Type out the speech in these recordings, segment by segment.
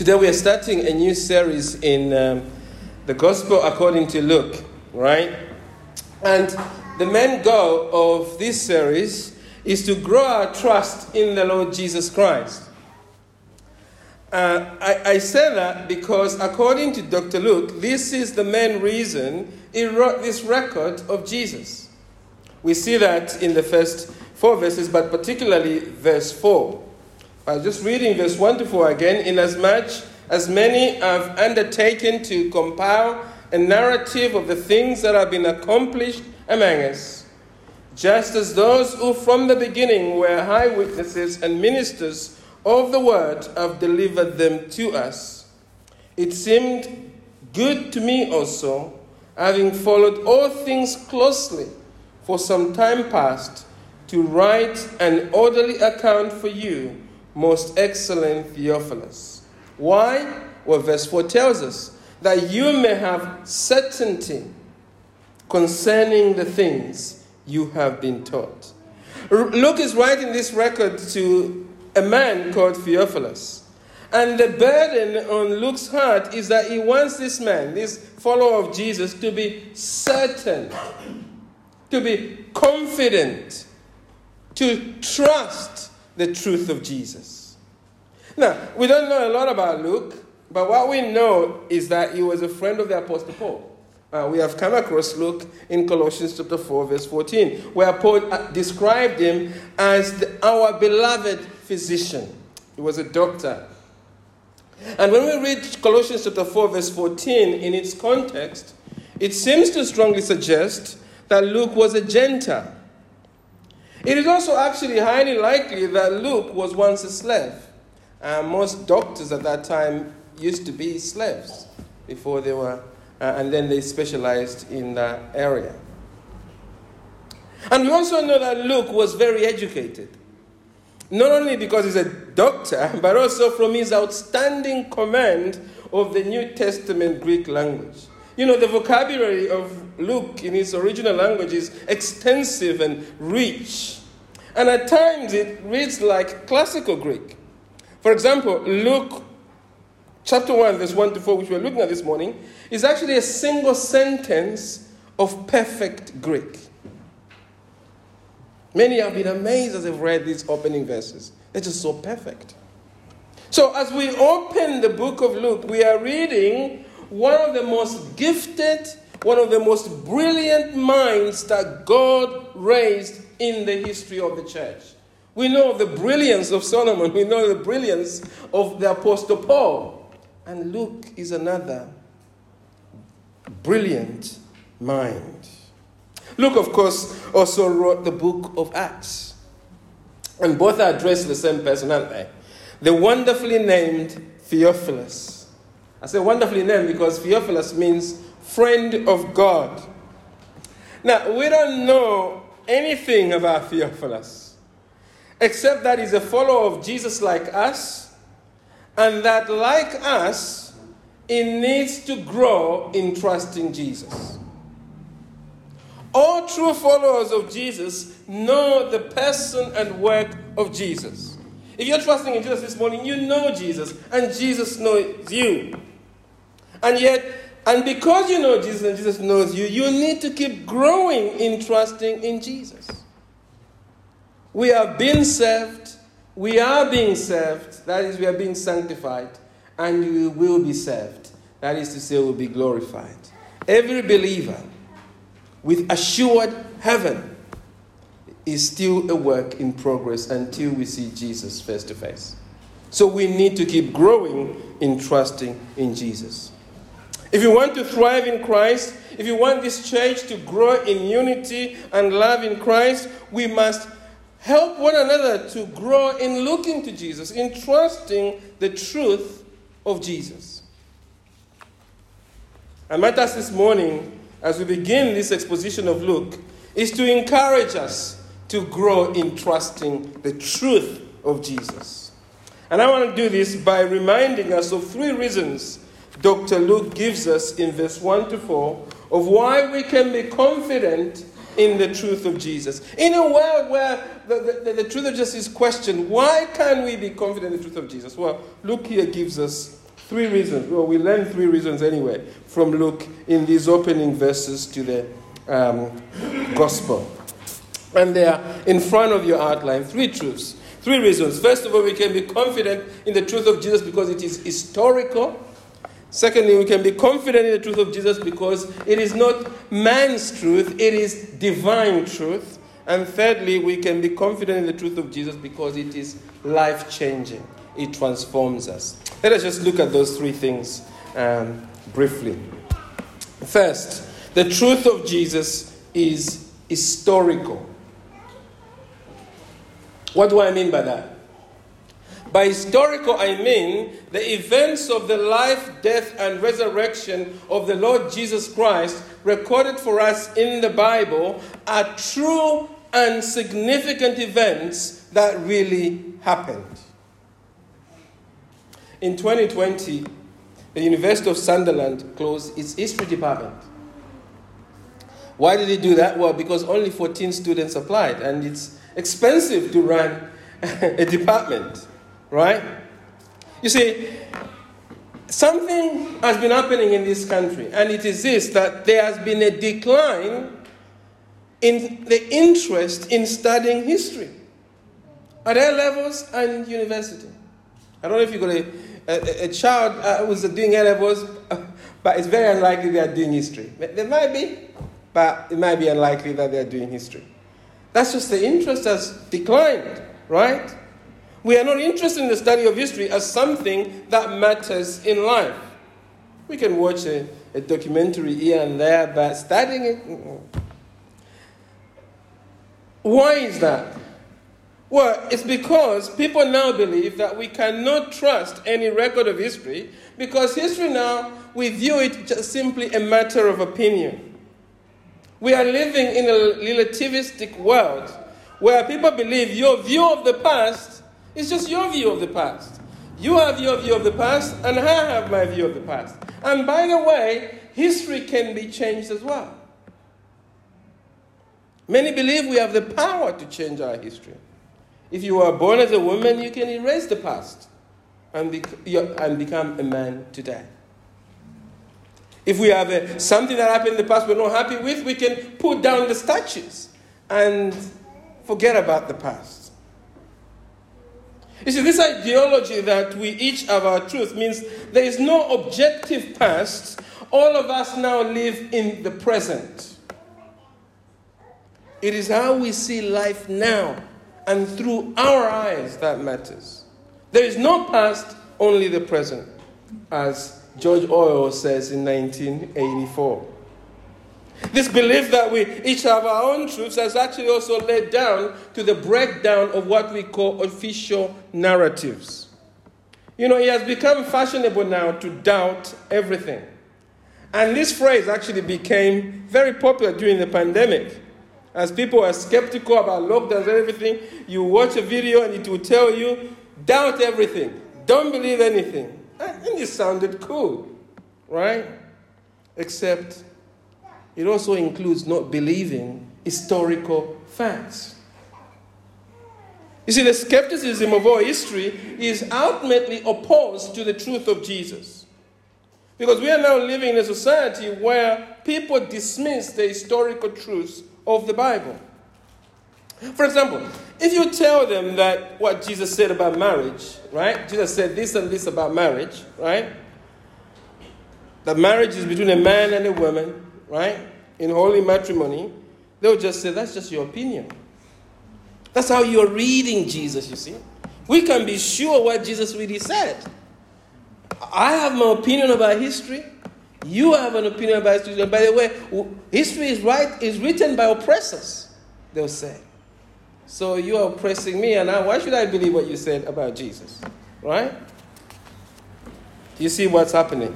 Today we are starting a new series in um, the Gospel according to Luke, right? And the main goal of this series is to grow our trust in the Lord Jesus Christ. Uh, I, I say that because, according to Dr. Luke, this is the main reason he wrote this record of Jesus. We see that in the first four verses, but particularly verse 4. Uh, just reading verse 1 to 4 again. Inasmuch as many have undertaken to compile a narrative of the things that have been accomplished among us, just as those who from the beginning were high witnesses and ministers of the word have delivered them to us. It seemed good to me also, having followed all things closely for some time past, to write an orderly account for you most excellent Theophilus. Why? Well, verse 4 tells us that you may have certainty concerning the things you have been taught. Luke is writing this record to a man called Theophilus. And the burden on Luke's heart is that he wants this man, this follower of Jesus, to be certain, to be confident, to trust the truth of Jesus. Now, we don't know a lot about Luke, but what we know is that he was a friend of the Apostle Paul. Uh, we have come across Luke in Colossians chapter 4, verse 14, where Paul uh, described him as the, our beloved physician. He was a doctor. And when we read Colossians chapter 4, verse 14 in its context, it seems to strongly suggest that Luke was a Gentile. It is also actually highly likely that Luke was once a slave. Uh, most doctors at that time used to be slaves before they were, uh, and then they specialized in that area. And we also know that Luke was very educated. Not only because he's a doctor, but also from his outstanding command of the New Testament Greek language. You know, the vocabulary of Luke in his original language is extensive and rich. And at times it reads like classical Greek. For example, Luke chapter 1, verse 1 to 4, which we're looking at this morning, is actually a single sentence of perfect Greek. Many have been amazed as they've read these opening verses. They're just so perfect. So, as we open the book of Luke, we are reading one of the most gifted, one of the most brilliant minds that God raised in the history of the church. We know the brilliance of Solomon, we know the brilliance of the Apostle Paul. And Luke is another brilliant mind. Luke, of course, also wrote the book of Acts. And both are addressed to the same person, aren't they? The wonderfully named Theophilus. I say wonderfully named because Theophilus means friend of God. Now, we don't know anything about Theophilus except that he's a follower of Jesus like us, and that, like us, he needs to grow in trusting Jesus. All true followers of Jesus know the person and work of Jesus. If you're trusting in Jesus this morning, you know Jesus, and Jesus knows you. And yet, and because you know Jesus and Jesus knows you, you need to keep growing in trusting in Jesus. We have been saved, we are being saved, that is, we are being sanctified, and we will be saved. That is to say, we'll be glorified. Every believer with assured heaven is still a work in progress until we see Jesus face to face. So we need to keep growing in trusting in Jesus. If you want to thrive in Christ, if you want this church to grow in unity and love in Christ, we must help one another to grow in looking to Jesus, in trusting the truth of Jesus. And my task this morning, as we begin this exposition of Luke, is to encourage us to grow in trusting the truth of Jesus. And I want to do this by reminding us of three reasons Dr. Luke gives us in verse 1 to 4 of why we can be confident in the truth of Jesus. In a world where the, the, the truth of Jesus is questioned, why can we be confident in the truth of Jesus? Well, Luke here gives us Three reasons. Well, we learn three reasons anyway from Luke in these opening verses to the um, gospel. And they are in front of your outline. Three truths. Three reasons. First of all, we can be confident in the truth of Jesus because it is historical. Secondly, we can be confident in the truth of Jesus because it is not man's truth, it is divine truth. And thirdly, we can be confident in the truth of Jesus because it is life changing, it transforms us. Let us just look at those three things um, briefly. First, the truth of Jesus is historical. What do I mean by that? By historical, I mean the events of the life, death, and resurrection of the Lord Jesus Christ, recorded for us in the Bible, are true and significant events that really happened. In 2020, the University of Sunderland closed its history department. Why did it do that? Well, because only 14 students applied, and it's expensive to run a department, right? You see, something has been happening in this country, and it is this that there has been a decline in the interest in studying history at A levels and university. I don't know if you've got a a, a child uh, who's doing A levels, but it's very unlikely they are doing history. They might be, but it might be unlikely that they are doing history. That's just the interest has declined, right? We are not interested in the study of history as something that matters in life. We can watch a, a documentary here and there, but studying it. Why is that? Well, it's because people now believe that we cannot trust any record of history because history now, we view it just simply a matter of opinion. We are living in a relativistic world where people believe your view of the past is just your view of the past. You have your view of the past, and I have my view of the past. And by the way, history can be changed as well. Many believe we have the power to change our history. If you were born as a woman, you can erase the past and, and become a man today. If we have a, something that happened in the past we're not happy with, we can put down the statues and forget about the past. You see, this ideology that we each have our truth means there is no objective past. All of us now live in the present. It is how we see life now and through our eyes that matters. There is no past, only the present, as George Orwell says in 1984. This belief that we each have our own truths has actually also led down to the breakdown of what we call official narratives. You know, it has become fashionable now to doubt everything. And this phrase actually became very popular during the pandemic. As people are skeptical about lockdowns and everything, you watch a video and it will tell you, doubt everything, don't believe anything. And it sounded cool, right? Except it also includes not believing historical facts. You see, the skepticism of our history is ultimately opposed to the truth of Jesus. Because we are now living in a society where people dismiss the historical truths of the Bible. For example, if you tell them that what Jesus said about marriage, right? Jesus said this and this about marriage, right? That marriage is between a man and a woman, right? In holy matrimony, they'll just say, that's just your opinion. That's how you're reading Jesus, you see. We can be sure what Jesus really said. I have my opinion about history. You have an opinion about history. And by the way, history is right is written by oppressors, they'll say. So you are oppressing me, and I, why should I believe what you said about Jesus? Right? Do you see what's happening.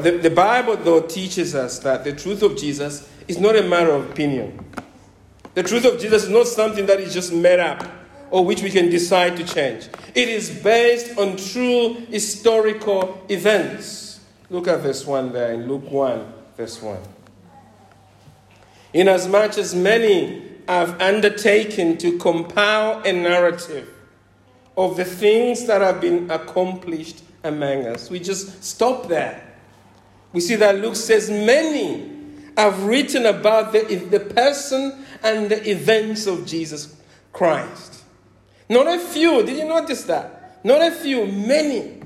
The, the Bible, though, teaches us that the truth of Jesus is not a matter of opinion. The truth of Jesus is not something that is just made up or which we can decide to change. It is based on true historical events. Look at verse 1 there in Luke 1, verse 1. Inasmuch as many have undertaken to compile a narrative of the things that have been accomplished among us. We just stop there. We see that Luke says many have written about the, the person and the events of Jesus Christ. Not a few. Did you notice that? Not a few, many.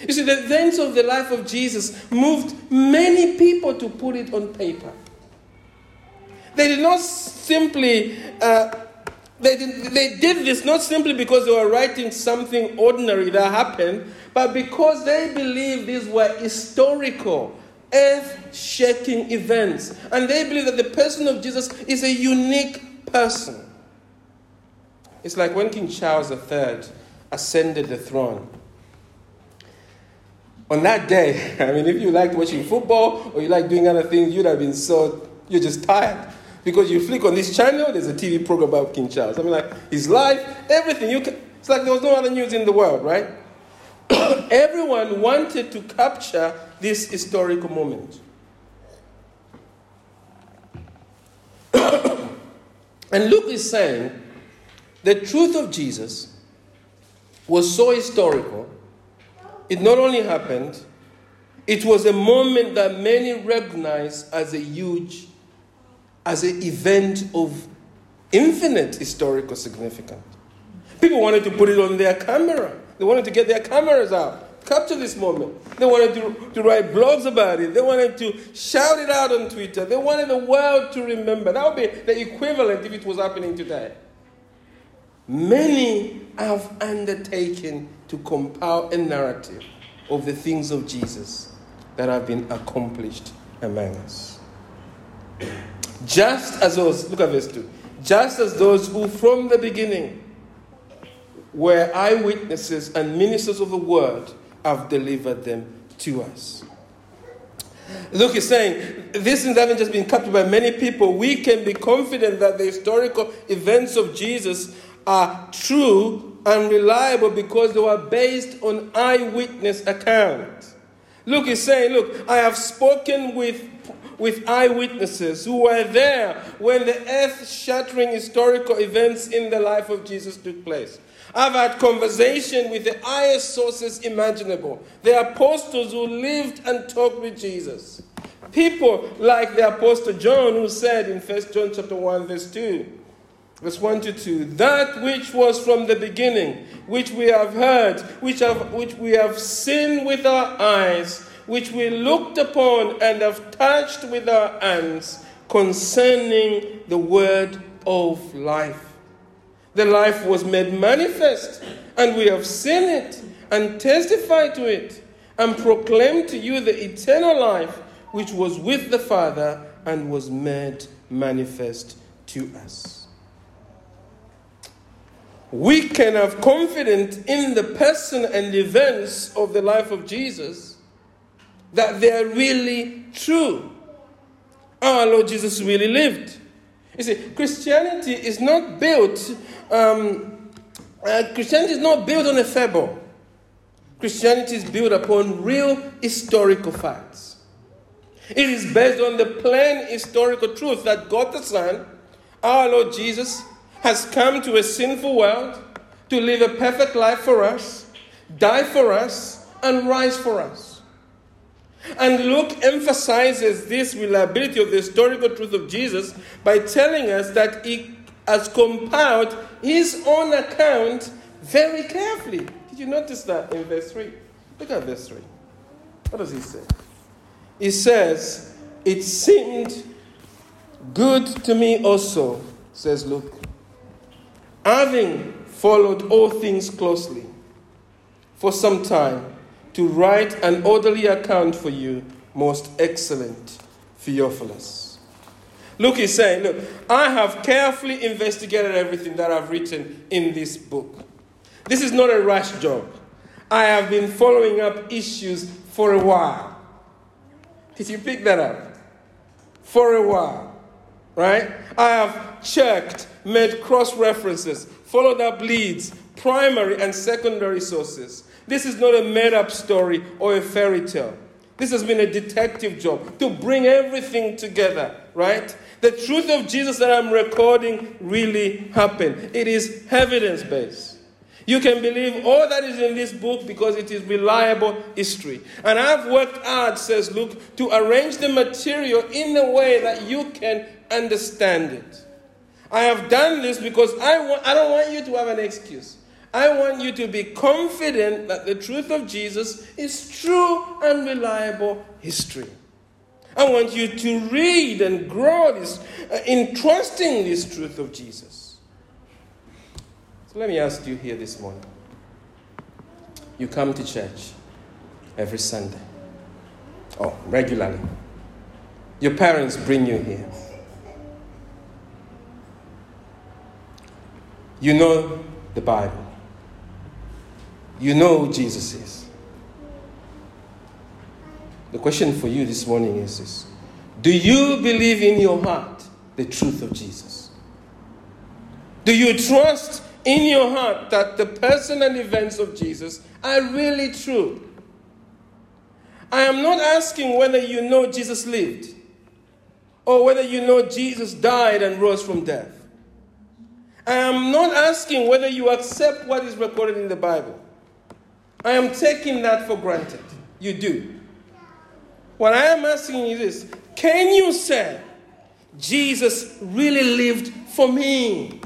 You see, the events of the life of Jesus moved many people to put it on paper. They did not simply, uh, they, did, they did this not simply because they were writing something ordinary that happened, but because they believed these were historical, earth shaking events. And they believe that the person of Jesus is a unique person. It's like when King Charles III ascended the throne. On that day, I mean, if you liked watching football or you like doing other things, you'd have been so, you're just tired. Because you flick on this channel, there's a TV program about King Charles. I mean, like his life, everything. You can, it's like there was no other news in the world, right? Everyone wanted to capture this historical moment. and Luke is saying the truth of Jesus was so historical, it not only happened, it was a moment that many recognize as a huge, as an event of infinite historical significance. People wanted to put it on their camera. They wanted to get their cameras out, capture this moment. They wanted to, to write blogs about it. They wanted to shout it out on Twitter. They wanted the world to remember. That would be the equivalent if it was happening today. Many have undertaken to compile a narrative of the things of Jesus that have been accomplished among us. Just as those, look at verse 2, just as those who from the beginning were eyewitnesses and ministers of the word have delivered them to us. Luke is saying this things haven't just been captured by many people. We can be confident that the historical events of Jesus are true and reliable because they were based on eyewitness accounts. Luke is saying, Look, I have spoken with, with eyewitnesses who were there when the earth shattering historical events in the life of Jesus took place. I've had conversation with the highest sources imaginable. The apostles who lived and talked with Jesus. People like the apostle John who said in 1 John chapter 1 verse 2, verse 1 to 2, that which was from the beginning, which we have heard, which, have, which we have seen with our eyes, which we looked upon and have touched with our hands, concerning the word of life. The life was made manifest, and we have seen it and testified to it and proclaimed to you the eternal life which was with the Father and was made manifest to us. We can have confidence in the person and events of the life of Jesus that they are really true. Our Lord Jesus really lived. You see, Christianity is not built um, uh, Christianity is not built on a fable. Christianity is built upon real historical facts. It is based on the plain historical truth that God the Son, our Lord Jesus, has come to a sinful world to live a perfect life for us, die for us, and rise for us. And Luke emphasizes this reliability of the historical truth of Jesus by telling us that he has compiled his own account very carefully. Did you notice that in verse 3? Look at verse 3. What does he say? He says, It seemed good to me also, says Luke, having followed all things closely for some time, to write an orderly account for you, most excellent Theophilus Look, he's saying, Look, I have carefully investigated everything that I've written in this book. This is not a rush job. I have been following up issues for a while. Did you pick that up? For a while, right? I have checked, made cross references, followed up leads, primary and secondary sources. This is not a made up story or a fairy tale. This has been a detective job to bring everything together, right? The truth of Jesus that I'm recording really happened. It is evidence based. You can believe all that is in this book because it is reliable history. And I've worked hard, says Luke, to arrange the material in a way that you can understand it. I have done this because I, want, I don't want you to have an excuse. I want you to be confident that the truth of Jesus is true and reliable history. I want you to read and grow this, uh, in trusting this truth of Jesus. So let me ask you here this morning. You come to church every Sunday, oh, regularly. Your parents bring you here. You know the Bible. You know who Jesus is. The question for you this morning is this Do you believe in your heart the truth of Jesus? Do you trust in your heart that the person and events of Jesus are really true? I am not asking whether you know Jesus lived or whether you know Jesus died and rose from death. I am not asking whether you accept what is recorded in the Bible. I am taking that for granted. You do. What I am asking you is can you say Jesus really lived for me?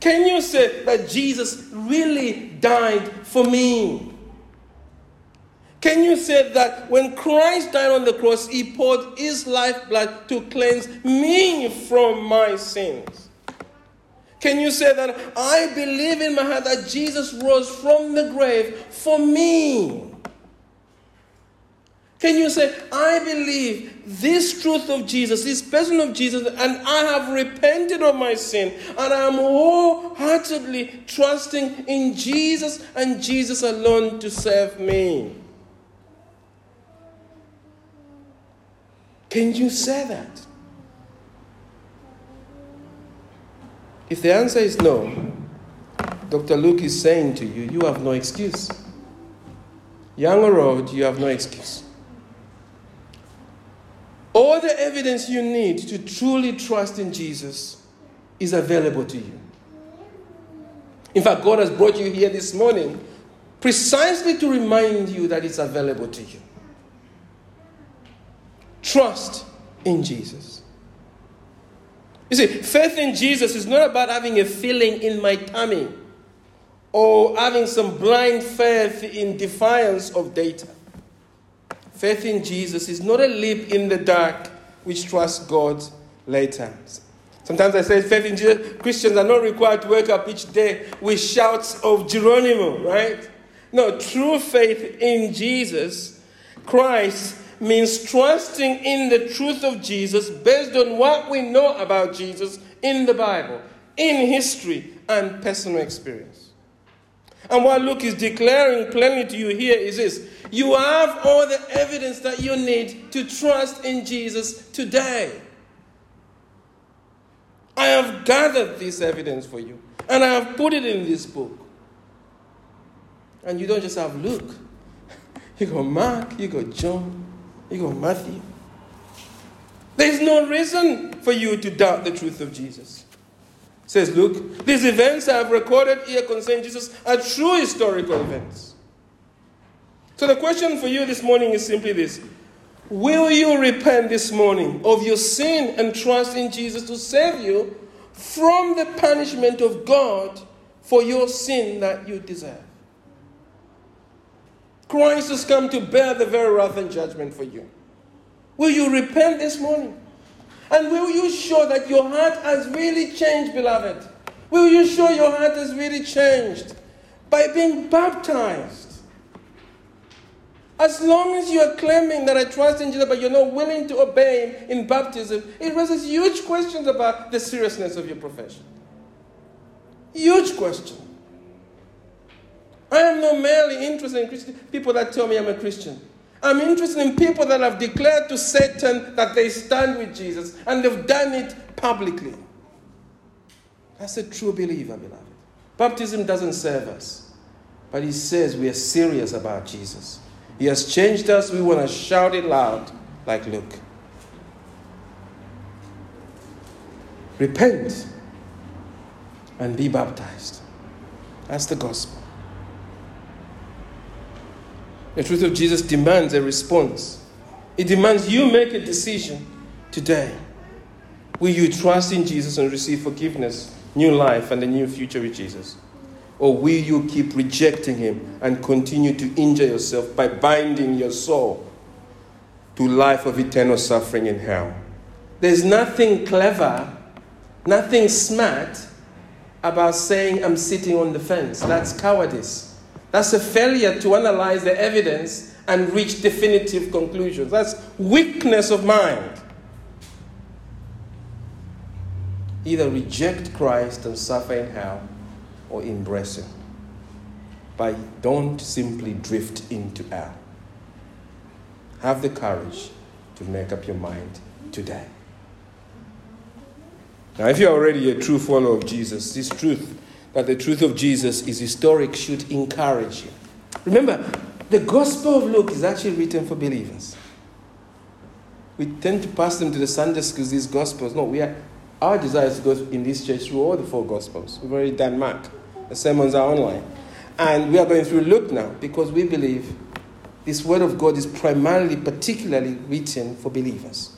Can you say that Jesus really died for me? Can you say that when Christ died on the cross, he poured his lifeblood to cleanse me from my sins? Can you say that I believe in my heart that Jesus rose from the grave for me? Can you say, I believe this truth of Jesus, this person of Jesus, and I have repented of my sin, and I am wholeheartedly trusting in Jesus and Jesus alone to save me? Can you say that? If the answer is no, Dr. Luke is saying to you, you have no excuse. Young or old, you have no excuse. All the evidence you need to truly trust in Jesus is available to you. In fact, God has brought you here this morning precisely to remind you that it's available to you. Trust in Jesus. You see, faith in Jesus is not about having a feeling in my tummy or having some blind faith in defiance of data. Faith in Jesus is not a leap in the dark which trusts God later. Sometimes I say faith in Jesus, Christians are not required to wake up each day with shouts of Geronimo, right? No, true faith in Jesus Christ means trusting in the truth of Jesus based on what we know about Jesus in the Bible, in history, and personal experience. And what Luke is declaring plainly to you here is this you have all the evidence that you need to trust in Jesus today. I have gathered this evidence for you, and I have put it in this book. And you don't just have Luke, you got Mark, you got John, you go, Matthew. There's no reason for you to doubt the truth of Jesus. Says Luke, these events I have recorded here concerning Jesus are true historical events. So the question for you this morning is simply this Will you repent this morning of your sin and trust in Jesus to save you from the punishment of God for your sin that you deserve? Christ has come to bear the very wrath and judgment for you. Will you repent this morning? And will you show that your heart has really changed, beloved? Will you show your heart has really changed by being baptized? As long as you are claiming that I trust in Jesus, but you're not willing to obey Him in baptism, it raises huge questions about the seriousness of your profession. Huge question. I am not merely interested in Christian people that tell me I'm a Christian. I'm interested in people that have declared to Satan that they stand with Jesus and they've done it publicly. That's a true believer, beloved. Baptism doesn't serve us, but he says we are serious about Jesus. He has changed us. We want to shout it loud like Luke. Repent and be baptized. That's the gospel. The truth of Jesus demands a response. It demands you make a decision today. Will you trust in Jesus and receive forgiveness, new life, and a new future with Jesus? Or will you keep rejecting Him and continue to injure yourself by binding your soul to life of eternal suffering in hell? There's nothing clever, nothing smart about saying I'm sitting on the fence. That's cowardice. That's a failure to analyze the evidence and reach definitive conclusions. That's weakness of mind. Either reject Christ and suffer in hell or embrace Him. But don't simply drift into hell. Have the courage to make up your mind today. Now, if you're already a true follower of Jesus, this truth that the truth of Jesus is historic should encourage you. Remember, the Gospel of Luke is actually written for believers. We tend to pass them to the Sunday schools, these Gospels. No, we are, our desire is to go in this church through all the four Gospels. We've already done Mark. The sermons are online. And we are going through Luke now because we believe this Word of God is primarily, particularly written for believers.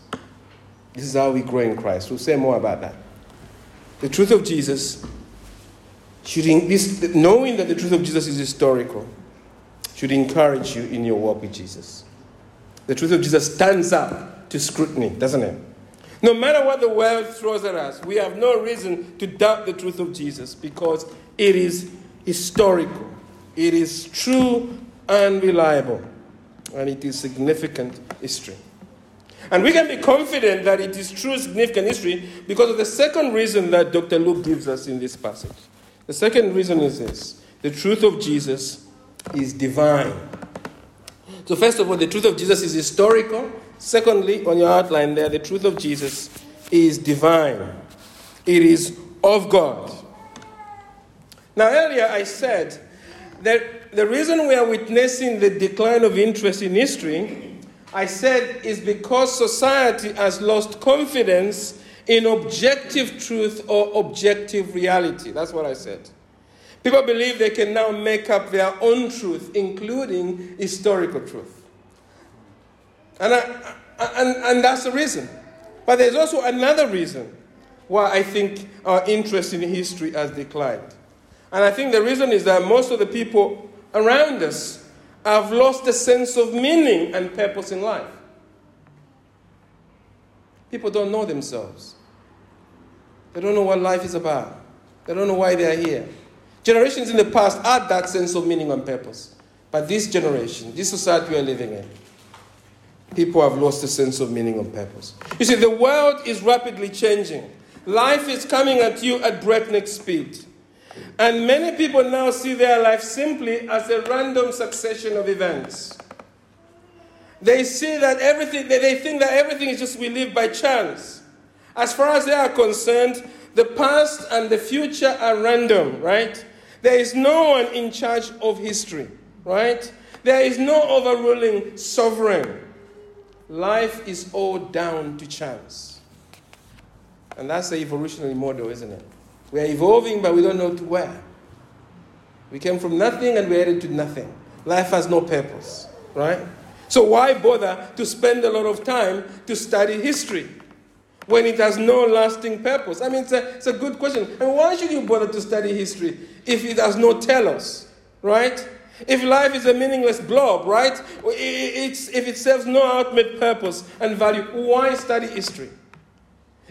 This is how we grow in Christ. We'll say more about that. The truth of Jesus should, this, knowing that the truth of Jesus is historical, should encourage you in your walk with Jesus. The truth of Jesus stands up to scrutiny, doesn't it? No matter what the world throws at us, we have no reason to doubt the truth of Jesus because it is historical, it is true and reliable, and it is significant history. And we can be confident that it is true, significant history because of the second reason that Dr. Luke gives us in this passage. The second reason is this the truth of Jesus is divine. So, first of all, the truth of Jesus is historical. Secondly, on your outline there, the truth of Jesus is divine, it is of God. Now, earlier I said that the reason we are witnessing the decline of interest in history I said is because society has lost confidence in objective truth or objective reality. That's what I said. People believe they can now make up their own truth, including historical truth. And, I, and, and that's the reason. But there's also another reason why I think our interest in history has declined. And I think the reason is that most of the people around us have lost a sense of meaning and purpose in life. People don't know themselves. They don't know what life is about. They don't know why they are here. Generations in the past had that sense of meaning and purpose. But this generation, this society we are living in, people have lost the sense of meaning and purpose. You see, the world is rapidly changing. Life is coming at you at breakneck speed. And many people now see their life simply as a random succession of events. They see that everything, they think that everything is just we live by chance. As far as they are concerned, the past and the future are random, right? There is no one in charge of history, right? There is no overruling sovereign. Life is all down to chance. And that's the evolutionary model, isn't it? We are evolving, but we don't know to where. We came from nothing and we're headed to nothing. Life has no purpose, right? So why bother to spend a lot of time to study history when it has no lasting purpose? I mean, it's a, it's a good question. I mean, why should you bother to study history if it has no telos, right? If life is a meaningless blob, right? It's, if it serves no ultimate purpose and value, why study history?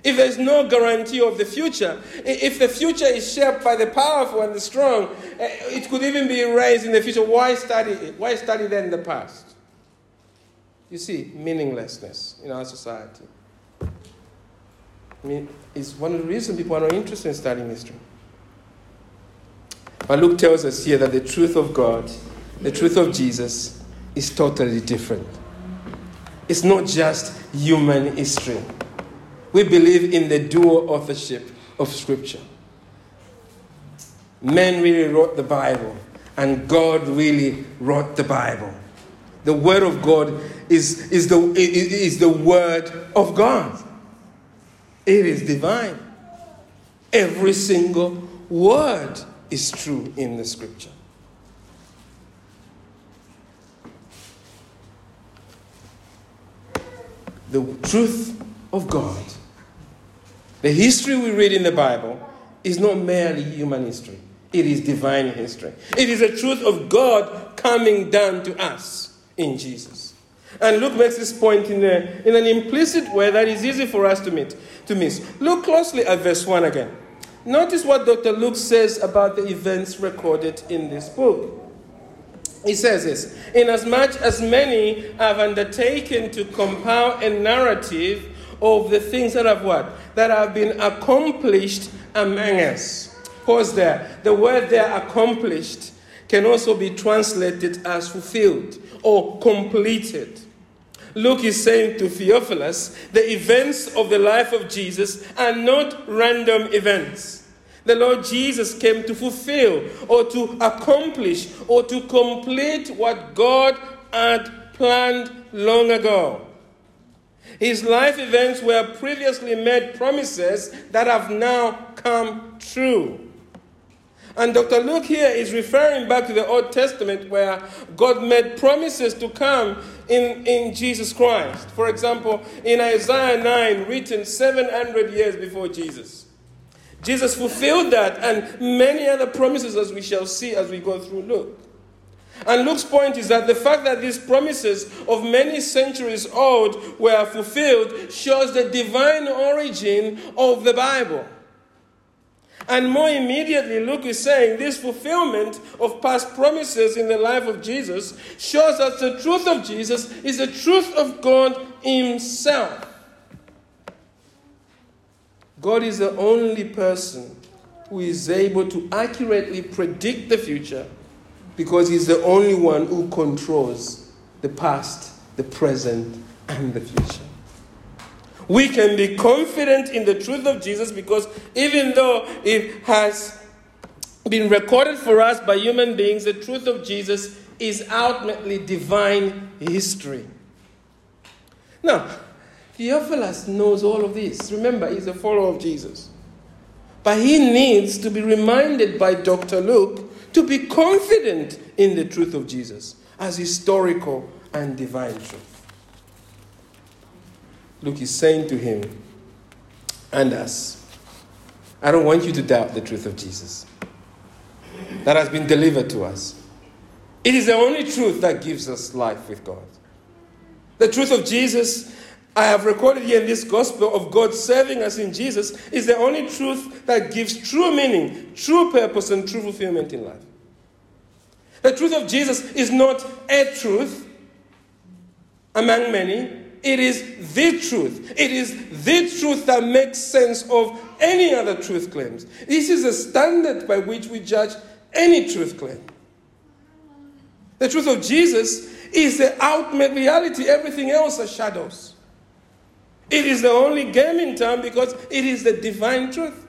If there's no guarantee of the future, if the future is shaped by the powerful and the strong, eh, it could even be erased in the future. Why study it? Why study then the past? You see, meaninglessness in our society. I mean, it's one of the reasons people are not interested in studying history. But Luke tells us here that the truth of God, the truth of Jesus, is totally different. It's not just human history. We believe in the dual authorship of Scripture. Men really wrote the Bible, and God really wrote the Bible. The Word of God is, is, the, is the Word of God, it is divine. Every single word is true in the scripture. The truth of God. The history we read in the Bible is not merely human history, it is divine history. It is the truth of God coming down to us in Jesus. And Luke makes this point in, a, in an implicit way that is easy for us to, meet, to miss. Look closely at verse 1 again. Notice what Dr. Luke says about the events recorded in this book. He says this Inasmuch as many have undertaken to compile a narrative of the things that have what? That have been accomplished among us. Pause there. The word there, accomplished, can also be translated as fulfilled or completed. Luke is saying to Theophilus, the events of the life of Jesus are not random events. The Lord Jesus came to fulfill or to accomplish or to complete what God had planned long ago. His life events were previously made promises that have now come true. And Dr. Luke here is referring back to the Old Testament where God made promises to come in, in Jesus Christ. For example, in Isaiah 9, written 700 years before Jesus. Jesus fulfilled that and many other promises as we shall see as we go through Luke. And Luke's point is that the fact that these promises of many centuries old were fulfilled shows the divine origin of the Bible. And more immediately, Luke is saying this fulfillment of past promises in the life of Jesus shows us the truth of Jesus is the truth of God Himself. God is the only person who is able to accurately predict the future because He's the only one who controls the past, the present, and the future. We can be confident in the truth of Jesus because even though it has been recorded for us by human beings, the truth of Jesus is ultimately divine history. Now, Theophilus knows all of this. Remember, he's a follower of Jesus. But he needs to be reminded by Dr. Luke to be confident in the truth of Jesus as historical and divine truth. Luke is saying to him and us, I don't want you to doubt the truth of Jesus that has been delivered to us. It is the only truth that gives us life with God. The truth of Jesus, I have recorded here in this gospel of God serving us in Jesus, is the only truth that gives true meaning, true purpose, and true fulfillment in life. The truth of Jesus is not a truth among many, it is the truth. It is the truth that makes sense of any other truth claims. This is a standard by which we judge any truth claim. The truth of Jesus is the ultimate reality. Everything else are shadows. It is the only game in town because it is the divine truth.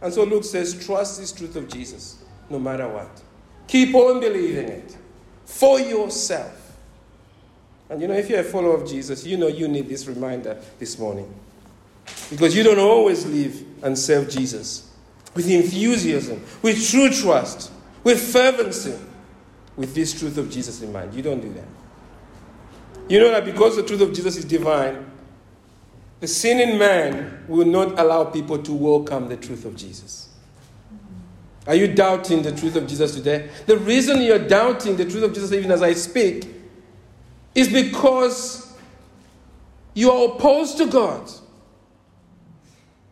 And so Luke says, trust this truth of Jesus no matter what. Keep on believing it for yourself. And you know, if you're a follower of Jesus, you know you need this reminder this morning. Because you don't always live and serve Jesus with enthusiasm, with true trust, with fervency, with this truth of Jesus in mind. You don't do that. You know that because the truth of Jesus is divine, the sinning man will not allow people to welcome the truth of Jesus. Are you doubting the truth of Jesus today? The reason you're doubting the truth of Jesus, even as I speak, is because you are opposed to God.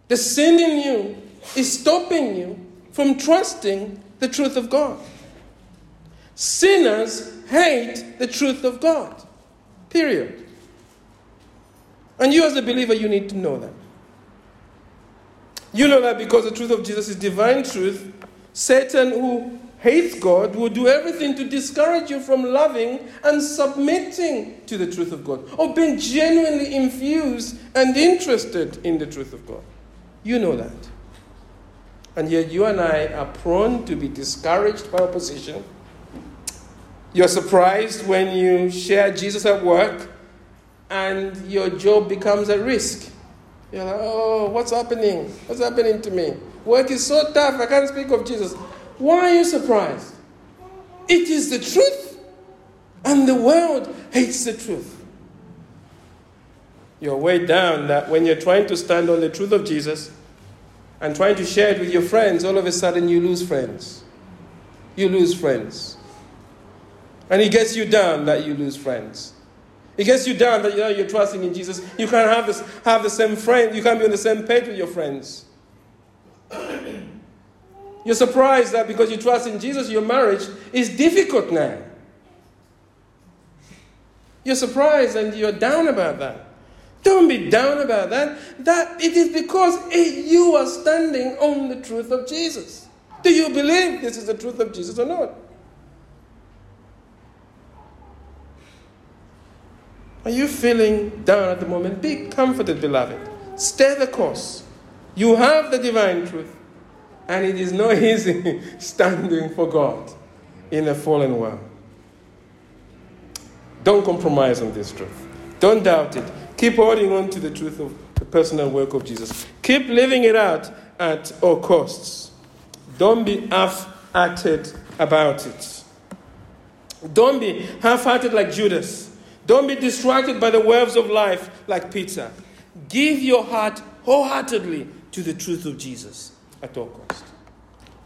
The sin in you is stopping you from trusting the truth of God. Sinners hate the truth of God. Period. And you, as a believer, you need to know that. You know that because the truth of Jesus is divine truth, Satan, who hates God will do everything to discourage you from loving and submitting to the truth of God or being genuinely infused and interested in the truth of God. You know that. And yet, you and I are prone to be discouraged by opposition. You're surprised when you share Jesus at work and your job becomes at risk. You're like, oh, what's happening? What's happening to me? Work is so tough, I can't speak of Jesus. Why are you surprised? It is the truth, and the world hates the truth. You're way down that when you're trying to stand on the truth of Jesus and trying to share it with your friends, all of a sudden you lose friends. You lose friends. And it gets you down that you lose friends. It gets you down that you know, you're trusting in Jesus. You can't have, this, have the same friend. You can't be on the same page with your friends. You're surprised that because you trust in Jesus, your marriage is difficult now. You're surprised and you're down about that. Don't be down about that. That it is because it, you are standing on the truth of Jesus. Do you believe this is the truth of Jesus or not? Are you feeling down at the moment? Be comforted, beloved. Stay the course. You have the divine truth, and it is not easy standing for God in a fallen world. Don't compromise on this truth. Don't doubt it. Keep holding on to the truth of the personal work of Jesus. Keep living it out at all costs. Don't be half hearted about it. Don't be half hearted like Judas. Don't be distracted by the waves of life like Peter. Give your heart wholeheartedly to the truth of Jesus at all cost.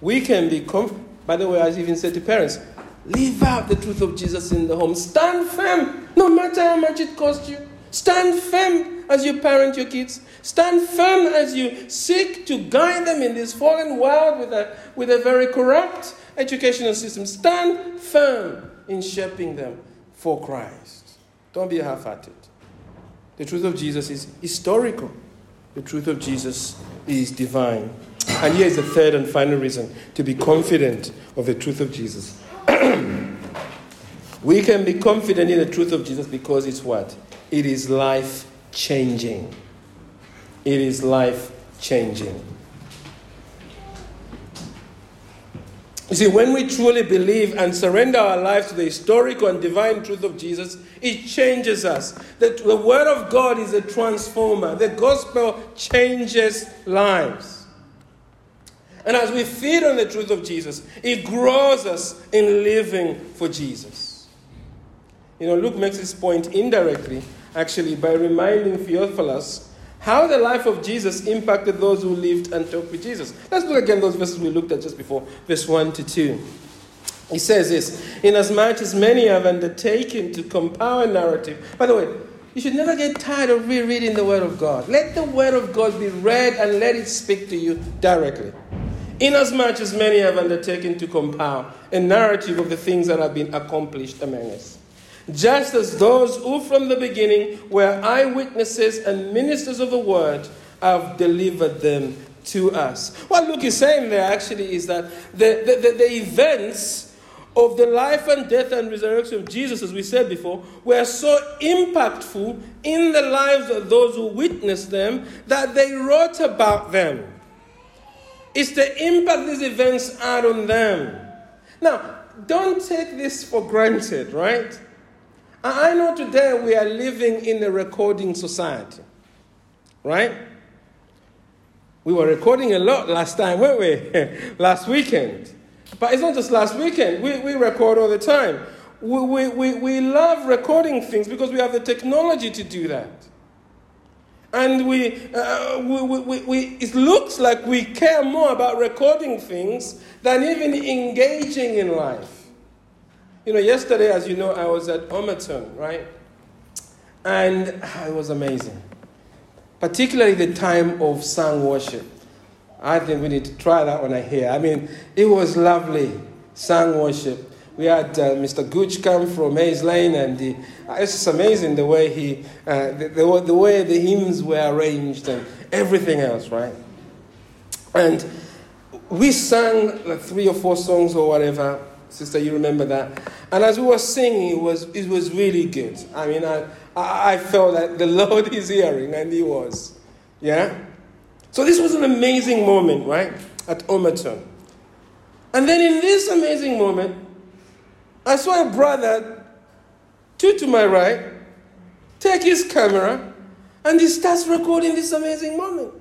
We can be, conf- by the way, I even said to parents, live out the truth of Jesus in the home. Stand firm, no matter how much it costs you. Stand firm as you parent your kids. Stand firm as you seek to guide them in this fallen world with a, with a very corrupt educational system. Stand firm in shaping them for Christ. Don't be half hearted. The truth of Jesus is historical, the truth of Jesus is divine. And here is the third and final reason to be confident of the truth of Jesus. we can be confident in the truth of Jesus because it's what? It is life changing. It is life changing. You see, when we truly believe and surrender our lives to the historical and divine truth of Jesus, it changes us. The, the Word of God is a transformer. The gospel changes lives. And as we feed on the truth of Jesus, it grows us in living for Jesus. You know, Luke makes this point indirectly actually, by reminding Theophilus how the life of Jesus impacted those who lived and talked with Jesus. Let's look again those verses we looked at just before, verse 1 to 2. He says this Inasmuch as many have undertaken to compile a narrative. By the way, you should never get tired of rereading the Word of God. Let the Word of God be read and let it speak to you directly. Inasmuch as many have undertaken to compile a narrative of the things that have been accomplished among us just as those who from the beginning were eyewitnesses and ministers of the word have delivered them to us. What Luke is saying there actually is that the, the, the, the events of the life and death and resurrection of Jesus, as we said before, were so impactful in the lives of those who witnessed them that they wrote about them. It's the impact these events had on them. Now, don't take this for granted, right? I know today we are living in a recording society, right? We were recording a lot last time, weren't we? last weekend. But it's not just last weekend, we, we record all the time. We, we, we, we love recording things because we have the technology to do that. And we, uh, we, we, we, it looks like we care more about recording things than even engaging in life. You know, yesterday, as you know, I was at Omerton, right? And it was amazing. Particularly the time of song worship. I think we need to try that one here. I mean, it was lovely, song worship. We had uh, Mr. Gooch come from Maze Lane, and uh, it's just amazing the way he, uh, the, the, the way the hymns were arranged and everything else, right? And we sang like three or four songs or whatever, Sister, you remember that? And as we were singing, it was, it was really good. I mean, I, I felt that the Lord is hearing, and He was. Yeah? So this was an amazing moment, right? At Omerton. And then in this amazing moment, I saw a brother, two to my right, take his camera, and he starts recording this amazing moment.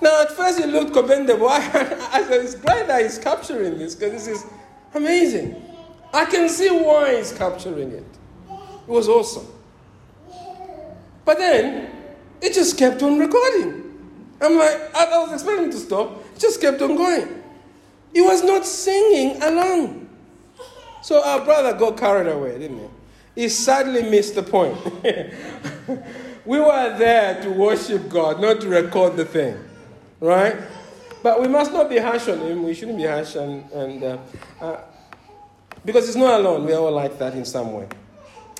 Now, at first it looked commendable. I, I said, it's great that he's capturing this because this is amazing. I can see why he's capturing it. It was awesome. But then, it just kept on recording. I'm like, I, was expecting to stop. It just kept on going. He was not singing along. So our brother got carried away, didn't he? He sadly missed the point. we were there to worship God, not to record the thing. Right? But we must not be harsh on him. We shouldn't be harsh. And, and uh, uh, because he's not alone. We're all like that in some way.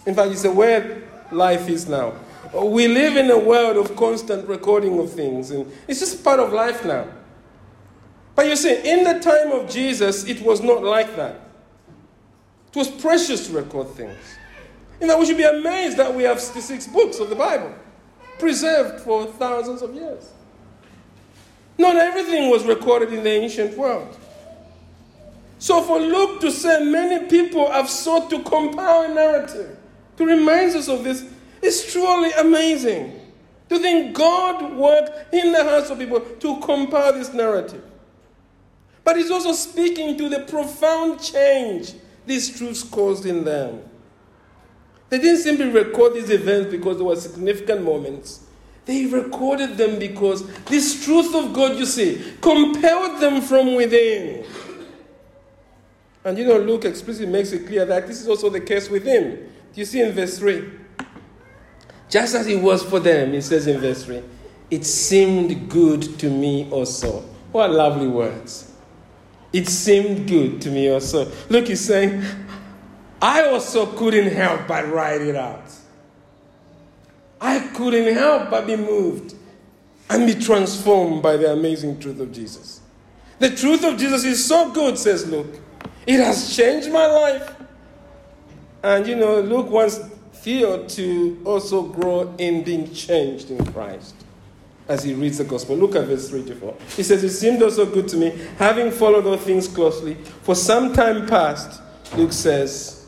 In fact, it's the way life is now. We live in a world of constant recording of things, and it's just part of life now. But you see, in the time of Jesus, it was not like that. It was precious to record things. In fact, we should be amazed that we have 66 books of the Bible preserved for thousands of years. Not everything was recorded in the ancient world. So, for Luke to say many people have sought to compile a narrative to remind us of this is truly amazing. To think God worked in the hearts of people to compile this narrative. But He's also speaking to the profound change these truths caused in them. They didn't simply record these events because they were significant moments. They recorded them because this truth of God, you see, compelled them from within. And you know, Luke explicitly makes it clear that this is also the case with him. Do you see in verse 3? Just as it was for them, he says in verse 3, it seemed good to me also. What lovely words. It seemed good to me also. Look, he's saying, I also couldn't help but write it out. I couldn't help but be moved and be transformed by the amazing truth of Jesus. The truth of Jesus is so good, says Luke. It has changed my life. And you know, Luke wants Theo to also grow in being changed in Christ as he reads the gospel. Look at verse 3 to 4. He says, It seemed also good to me, having followed all things closely, for some time past, Luke says,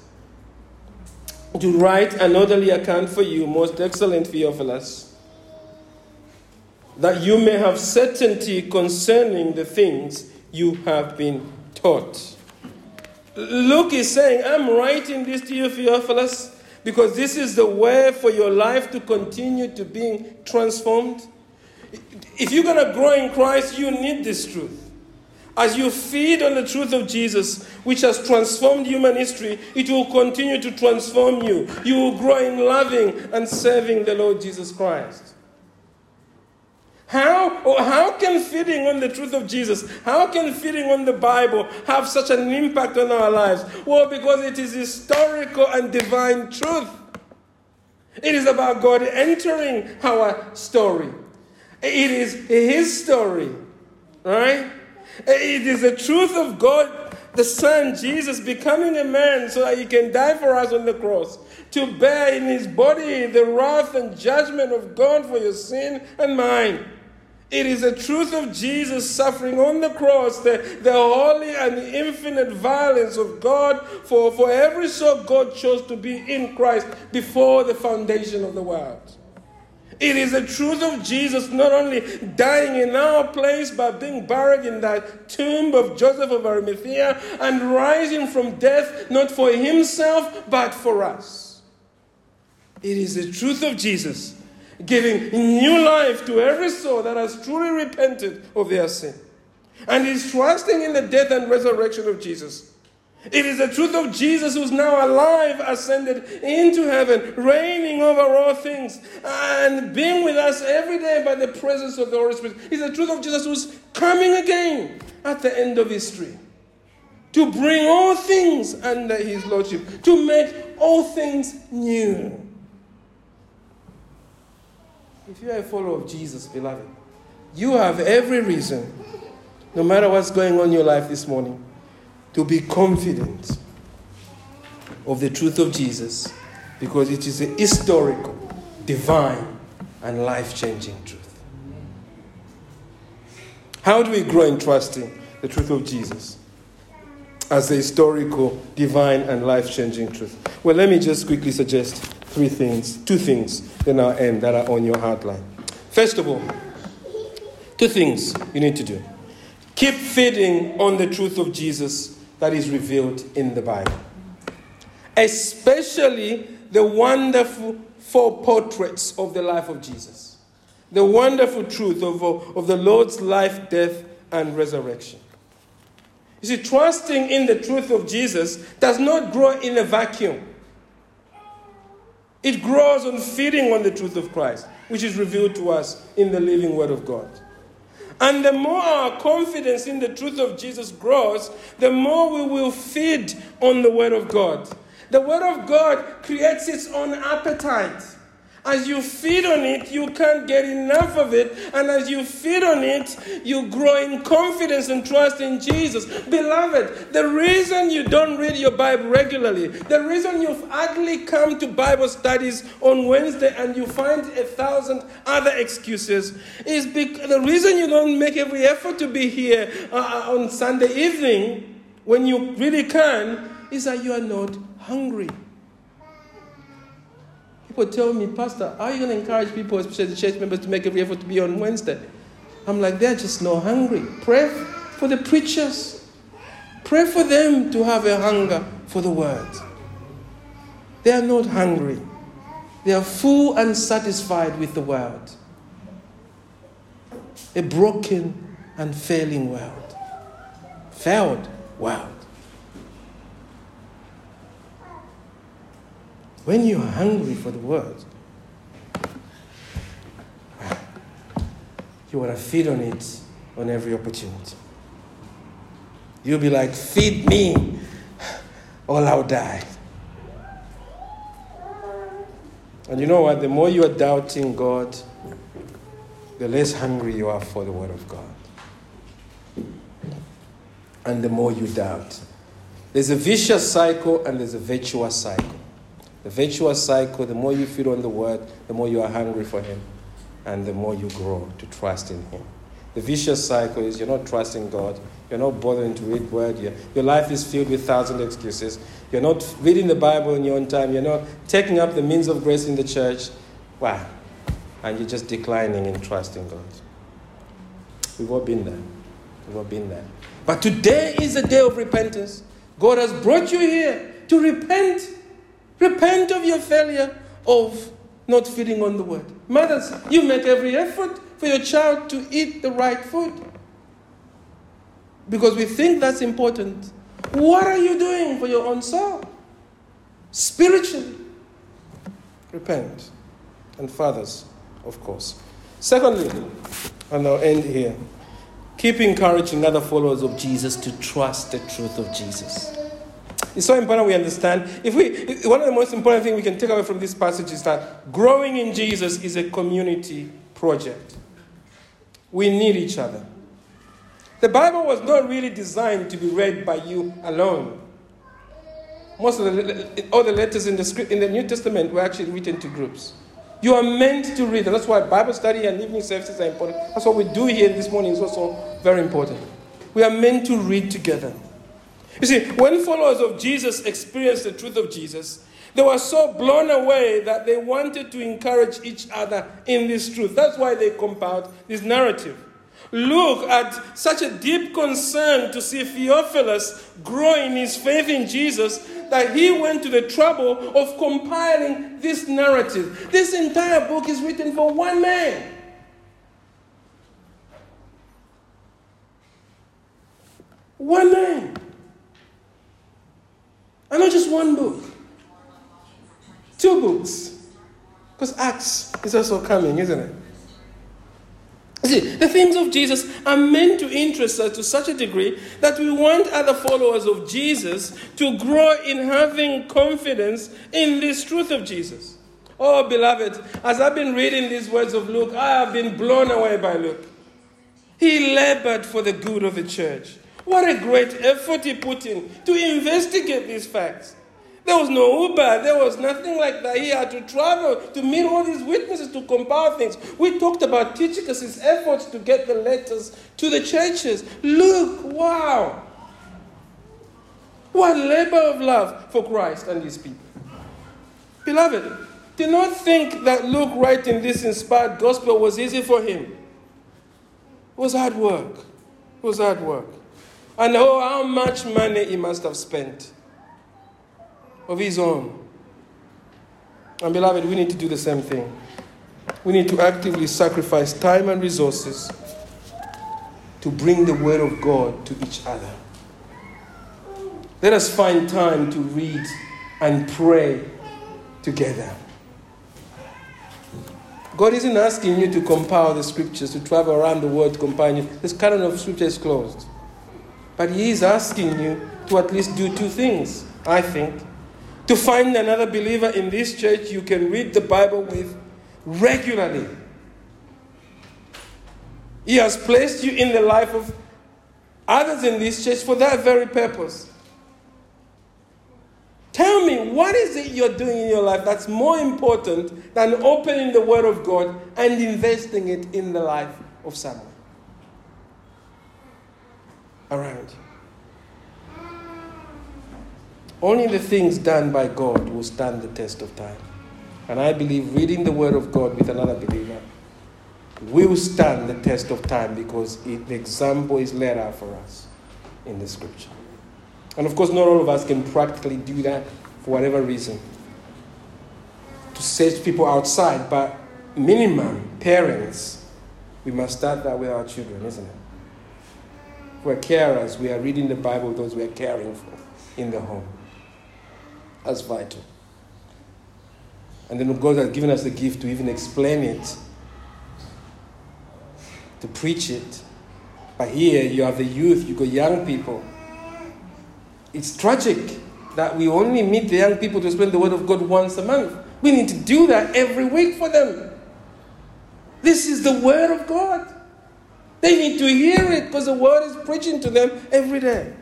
to write an orderly account for you, most excellent Theophilus, that you may have certainty concerning the things you have been taught. Luke is saying, I'm writing this to you, Theophilus, because this is the way for your life to continue to being transformed. If you're going to grow in Christ, you need this truth. As you feed on the truth of Jesus, which has transformed human history, it will continue to transform you. You will grow in loving and serving the Lord Jesus Christ. How, or how can feeding on the truth of Jesus, how can feeding on the Bible have such an impact on our lives? Well, because it is historical and divine truth. It is about God entering our story. It is His story, right? It is the truth of God, the Son, Jesus, becoming a man so that He can die for us on the cross, to bear in His body the wrath and judgment of God for your sin and mine. It is the truth of Jesus suffering on the cross, the, the holy and the infinite violence of God for, for every soul God chose to be in Christ before the foundation of the world. It is the truth of Jesus not only dying in our place, but being buried in that tomb of Joseph of Arimathea and rising from death, not for himself, but for us. It is the truth of Jesus giving new life to every soul that has truly repented of their sin and is trusting in the death and resurrection of Jesus. It is the truth of Jesus who's now alive, ascended into heaven, reigning over all things, and being with us every day by the presence of the Holy Spirit. It's the truth of Jesus who's coming again at the end of history to bring all things under his lordship, to make all things new. If you are a follower of Jesus, beloved, you have every reason, no matter what's going on in your life this morning, to be confident of the truth of Jesus because it is a historical, divine, and life changing truth. How do we grow in trusting the truth of Jesus as a historical, divine, and life changing truth? Well, let me just quickly suggest three things, two things, then I'll end that are on your heartline. First of all, Two things you need to do keep feeding on the truth of Jesus that is revealed in the Bible, especially the wonderful four portraits of the life of Jesus, the wonderful truth of, of the Lord's life, death, and resurrection. You see, trusting in the truth of Jesus does not grow in a vacuum. It grows on feeding on the truth of Christ, which is revealed to us in the living Word of God. And the more our confidence in the truth of Jesus grows, the more we will feed on the Word of God. The Word of God creates its own appetite. As you feed on it, you can't get enough of it. And as you feed on it, you grow in confidence and trust in Jesus. Beloved, the reason you don't read your Bible regularly, the reason you've hardly come to Bible studies on Wednesday and you find a thousand other excuses is because the reason you don't make every effort to be here uh, uh on Sunday evening when you really can is that you are not hungry. People tell me, Pastor, how are you going to encourage people, especially the church members, to make every effort to be on Wednesday? I'm like, they're just not hungry. Pray for the preachers. Pray for them to have a hunger for the word. They are not hungry. They are full and satisfied with the world. A broken and failing world. Failed world. When you are hungry for the word, you want to feed on it on every opportunity. You'll be like, feed me, or I'll die. And you know what? The more you are doubting God, the less hungry you are for the Word of God. And the more you doubt. There's a vicious cycle and there's a virtuous cycle. The virtuous cycle, the more you feed on the word, the more you are hungry for him, and the more you grow to trust in him. The vicious cycle is you're not trusting God, you're not bothering to read word, you your life is filled with thousand excuses, you're not reading the Bible in your own time, you're not taking up the means of grace in the church. Wow. And you're just declining in trusting God. We've all been there. We've all been there. But today is a day of repentance. God has brought you here to repent Repent of your failure of not feeding on the word. Mothers, you make every effort for your child to eat the right food because we think that's important. What are you doing for your own soul? Spiritually, repent. And fathers, of course. Secondly, and I'll end here, keep encouraging other followers of Jesus to trust the truth of Jesus. It's so important we understand. If we, one of the most important things we can take away from this passage is that growing in Jesus is a community project. We need each other. The Bible was not really designed to be read by you alone. Most of the all the letters in the script in the New Testament were actually written to groups. You are meant to read, and that's why Bible study and evening services are important. That's what we do here this morning is also very important. We are meant to read together. You see, when followers of Jesus experienced the truth of Jesus, they were so blown away that they wanted to encourage each other in this truth. That's why they compiled this narrative. Luke had such a deep concern to see Theophilus grow in his faith in Jesus that he went to the trouble of compiling this narrative. This entire book is written for one man. One man. And not just one book, two books. Because Acts is also coming, isn't it? See, the things of Jesus are meant to interest us to such a degree that we want other followers of Jesus to grow in having confidence in this truth of Jesus. Oh, beloved, as I've been reading these words of Luke, I have been blown away by Luke. He labored for the good of the church. What a great effort he put in to investigate these facts. There was no Uber, there was nothing like that. He had to travel to meet all these witnesses to compile things. We talked about Tychicus' efforts to get the letters to the churches. Look, wow. What labor of love for Christ and his people. Beloved, do not think that Luke writing this inspired gospel was easy for him. It was hard work. It was hard work. And oh, how much money he must have spent of his own. And beloved, we need to do the same thing. We need to actively sacrifice time and resources to bring the Word of God to each other. Let us find time to read and pray together. God isn't asking you to compile the scriptures, to travel around the world to compile. This canon of scripture is closed. But He is asking you to at least do two things, I think. To find another believer in this church you can read the Bible with regularly. He has placed you in the life of others in this church for that very purpose. Tell me, what is it you're doing in your life that's more important than opening the Word of God and investing it in the life of someone around? Only the things done by God will stand the test of time. And I believe reading the Word of God with another believer will stand the test of time because it, the example is laid out for us in the Scripture. And of course, not all of us can practically do that for whatever reason. To set people outside, but minimum, parents, we must start that with our children, isn't it? We're carers, we are reading the Bible those we are caring for in the home. That's vital. And then God has given us the gift to even explain it, to preach it. But here you have the youth, you got young people it's tragic that we only meet the young people to explain the Word of God once a month. We need to do that every week for them. This is the Word of God. They need to hear it because the Word is preaching to them every day.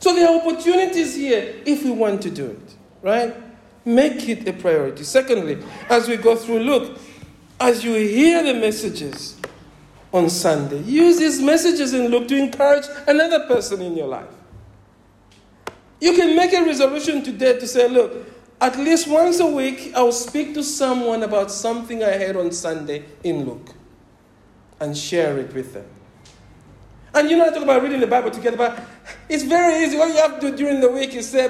So there are opportunities here if we want to do it, right? Make it a priority. Secondly, as we go through, look, as you hear the messages on Sunday, use these messages in Luke to encourage another person in your life. You can make a resolution today to say, look, at least once a week, I'll speak to someone about something I heard on Sunday in Luke and share it with them. And you know, I talk about reading the Bible together, but it's very easy. All you have to do during the week is say,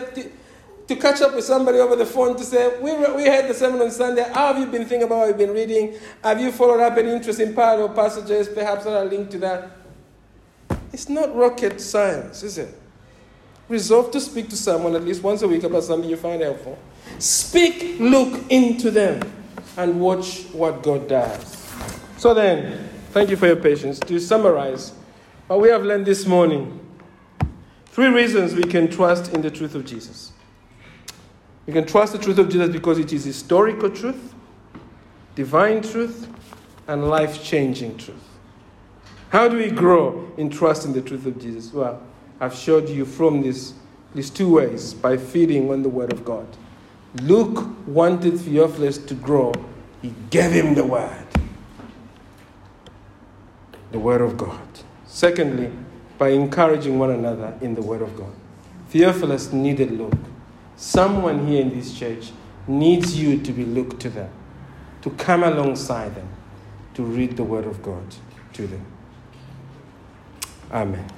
to, catch up with somebody over the phone to say, we, we had the sermon on Sunday. How have you been thinking about what you've been reading? Have you followed up any interesting parallel passages? Perhaps I'll link to that. It's not rocket science, is it? Resolve to speak to someone at least once a week about something you find helpful. Speak, look into them, and watch what God does. So then, thank you for your patience. To summarize what we have learned this morning, three reasons we can trust in the truth of Jesus. We can trust the truth of Jesus because it is historical truth, divine truth, and life changing truth. How do we grow in trusting the truth of Jesus? Well, I've showed you from this, these two ways by feeding on the Word of God. Luke wanted Theophilus to grow, he gave him the Word. The Word of God. Secondly, by encouraging one another in the Word of God. Theophilus needed Luke. Someone here in this church needs you to be Luke to them, to come alongside them, to read the Word of God to them. Amen.